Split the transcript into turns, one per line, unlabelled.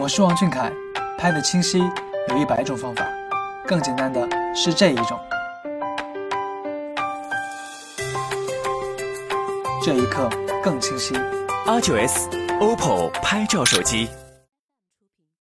我是王俊凯，拍的清晰有一百种方法，更简单的是这一种。这一刻更清晰。
R9S，OPPO 拍照手机。